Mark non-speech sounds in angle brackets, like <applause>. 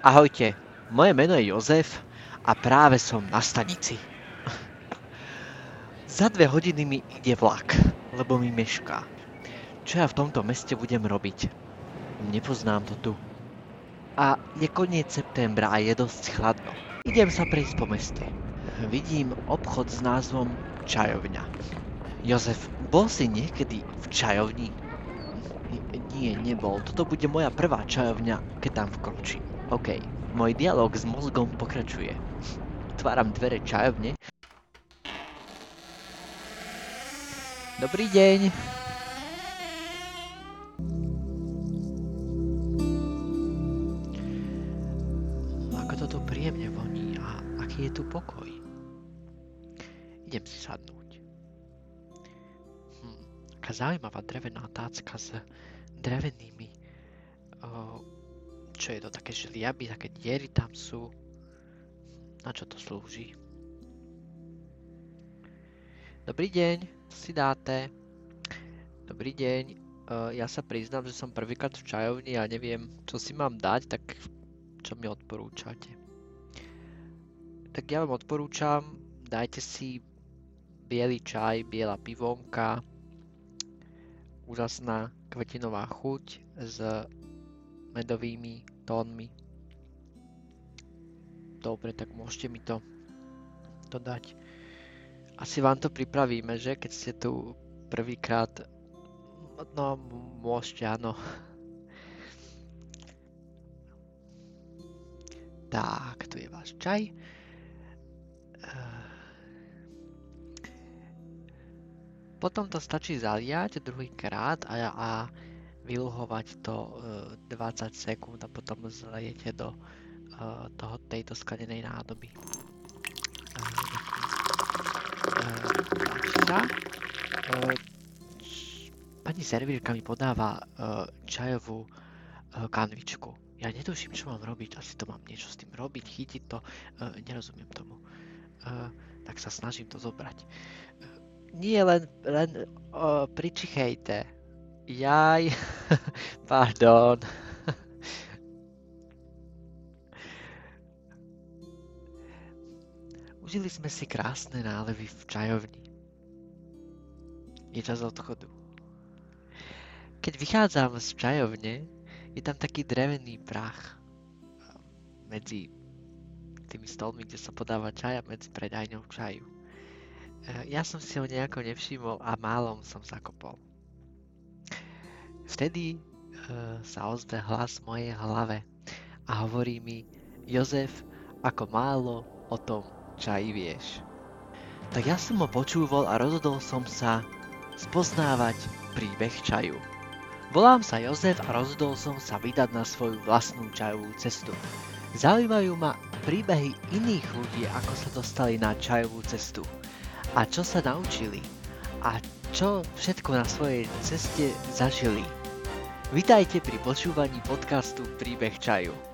Ahojte, moje meno je Jozef a práve som na stanici. <laughs> Za dve hodiny mi ide vlak, lebo mi mešká. Čo ja v tomto meste budem robiť? Nepoznám to tu. A je koniec septembra a je dosť chladno. Idem sa prejsť po meste. Vidím obchod s názvom Čajovňa. Jozef, bol si niekedy v čajovni? Nie, nebol. Toto bude moja prvá čajovňa, keď tam vkročím. OK, môj dialog s mozgom pokračuje. Otváram dvere čajovne. Dobrý deň. Ako toto príjemne voní a aký je tu pokoj. Idem si sadnúť. Hm, aká zaujímavá drevená tácka s drevenými o, čo je to, také žliaby, také diery tam sú. Na čo to slúži? Dobrý deň, si dáte. Dobrý deň, uh, ja sa priznám, že som prvýkrát v čajovni a neviem, čo si mám dať, tak čo mi odporúčate? Tak ja vám odporúčam, dajte si biely čaj, biela pivonka, úžasná kvetinová chuť s medovými tónmi. Dobre, tak môžete mi to, to. Asi vám to pripravíme, že? Keď ste tu prvýkrát... No, môžete, áno. Tak, tu je váš čaj. Potom to stačí zaliať druhýkrát a, a vyluhovať to 20 e, sekúnd a potom zlejete do e, toho, tejto skladenej nádoby. E, pani servírka mi podáva čajovú kanvičku. Ja netuším, čo mám robiť. Asi to mám niečo s tým robiť, chytiť to. Nerozumiem tomu. Tak sa snažím to zobrať. Nie len, len pričichejte Jaj, <laughs> pardon. <laughs> Užili sme si krásne nálevy v čajovni. Je čas odchodu. Keď vychádzam z čajovne, je tam taký drevený prach medzi tými stolmi, kde sa podáva čaj a medzi predajňou čaju. Ja som si ho nejako nevšimol a málom som zakopol. Vtedy uh, sa ozve hlas v mojej hlave a hovorí mi Jozef, ako málo o tom čaji vieš. Tak ja som ho počúval a rozhodol som sa spoznávať príbeh čaju. Volám sa Jozef a rozhodol som sa vydať na svoju vlastnú čajovú cestu. Zaujímajú ma príbehy iných ľudí, ako sa dostali na čajovú cestu a čo sa naučili a čo všetko na svojej ceste zažili. Vitajte pri počúvaní podcastu Príbeh čaju.